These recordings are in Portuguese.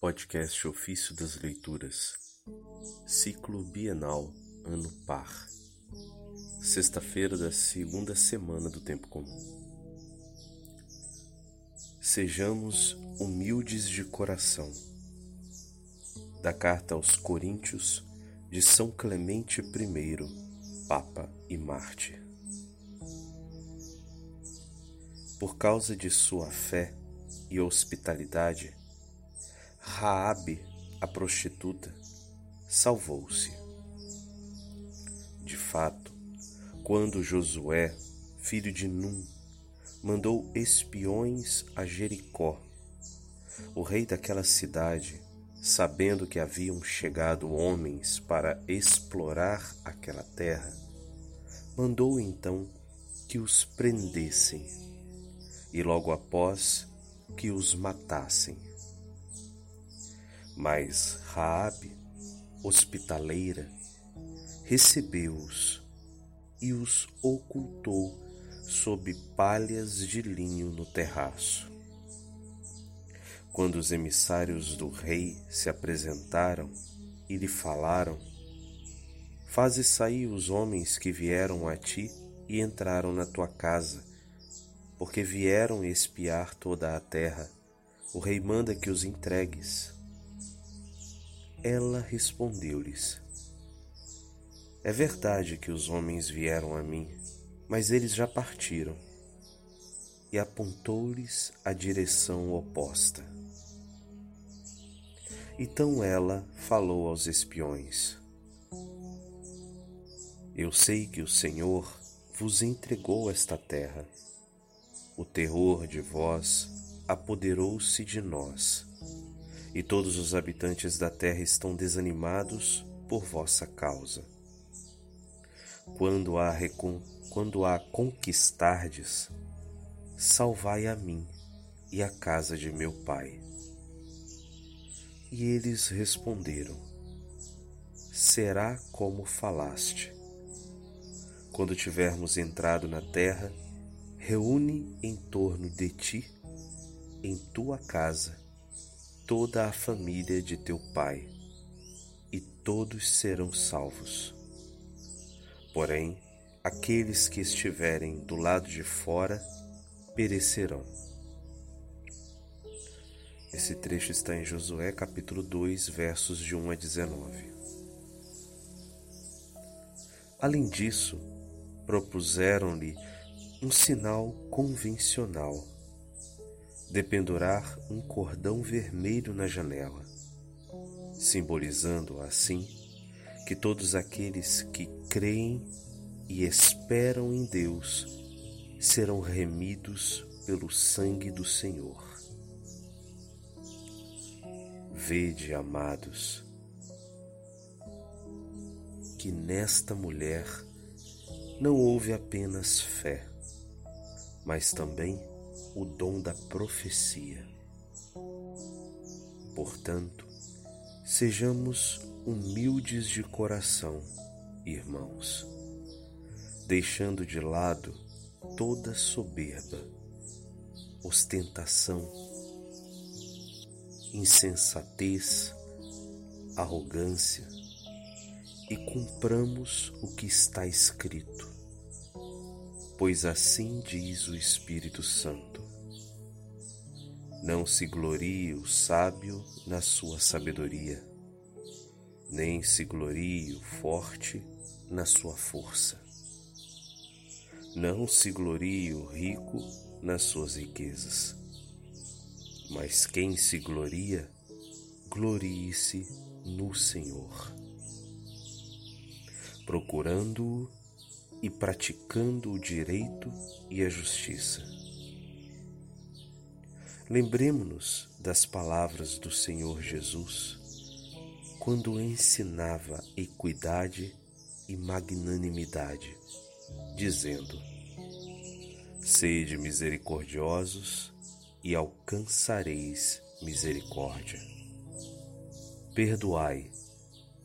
Podcast Ofício das Leituras, Ciclo Bienal, Ano Par, sexta-feira da segunda semana do Tempo Comum. Sejamos humildes de coração. Da carta aos Coríntios de São Clemente I, Papa e Mártir. Por causa de sua fé e hospitalidade, Raabe, a prostituta, salvou-se. De fato, quando Josué, filho de Num, mandou espiões a Jericó, o rei daquela cidade, sabendo que haviam chegado homens para explorar aquela terra, mandou então que os prendessem e logo após que os matassem. Mas Raabe, hospitaleira, recebeu-os e os ocultou sob palhas de linho no terraço. Quando os emissários do rei se apresentaram e lhe falaram, Faze sair os homens que vieram a ti e entraram na tua casa porque vieram espiar toda a terra. O rei manda que os entregues. Ela respondeu-lhes: É verdade que os homens vieram a mim, mas eles já partiram. E apontou-lhes a direção oposta. Então ela falou aos espiões: Eu sei que o Senhor vos entregou esta terra o terror de vós apoderou-se de nós, e todos os habitantes da terra estão desanimados por vossa causa. Quando a, quando a conquistardes, salvai a mim e a casa de meu pai. E eles responderam: Será como falaste. Quando tivermos entrado na terra, reúne em torno de ti, em tua casa, toda a família de teu pai, e todos serão salvos. Porém, aqueles que estiverem do lado de fora perecerão. Esse trecho está em Josué capítulo 2, versos de 1 a 19. Além disso, propuseram-lhe um sinal convencional. Dependurar um cordão vermelho na janela, simbolizando assim que todos aqueles que creem e esperam em Deus serão remidos pelo sangue do Senhor. Vede, amados, que nesta mulher não houve apenas fé, mas também o dom da profecia. Portanto, sejamos humildes de coração, irmãos, deixando de lado toda soberba, ostentação, insensatez, arrogância e cumpramos o que está escrito pois assim diz o Espírito Santo. Não se glorie o sábio na sua sabedoria, nem se glorie o forte na sua força. Não se glorie o rico nas suas riquezas, mas quem se gloria, glorie-se no Senhor, procurando-o e praticando o direito e a justiça. Lembremos-nos das palavras do Senhor Jesus quando ensinava equidade e magnanimidade, dizendo: Sede misericordiosos e alcançareis misericórdia. Perdoai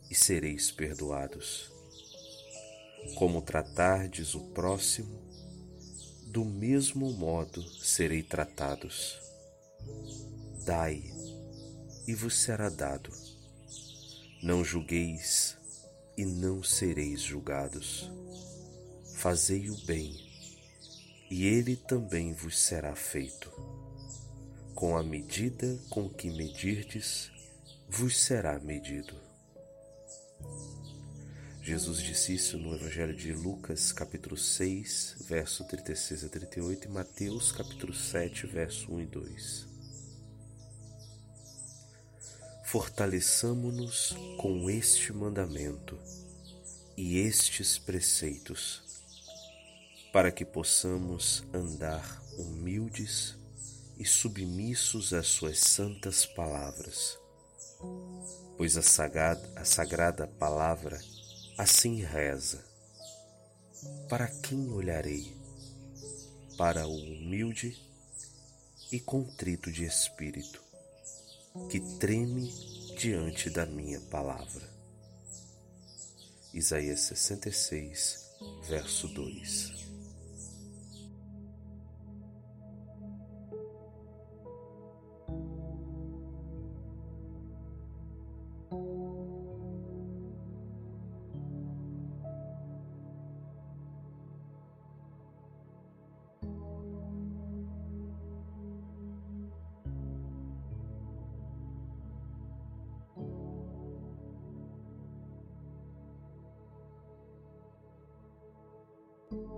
e sereis perdoados como tratardes o próximo, do mesmo modo serei tratados. Dai e vos será dado. Não julgueis e não sereis julgados. Fazei o bem, e ele também vos será feito. Com a medida com que medirdes, vos será medido. Jesus disse isso no Evangelho de Lucas, capítulo 6, verso 36 a 38 e Mateus, capítulo 7, verso 1 e 2. Fortaleçamo-nos com este mandamento e estes preceitos, para que possamos andar humildes e submissos às suas santas palavras. Pois a sagrada, a sagrada palavra assim reza: Para quem olharei? Para o humilde e contrito de espírito que treme diante da minha palavra. Isaías 66, verso 2.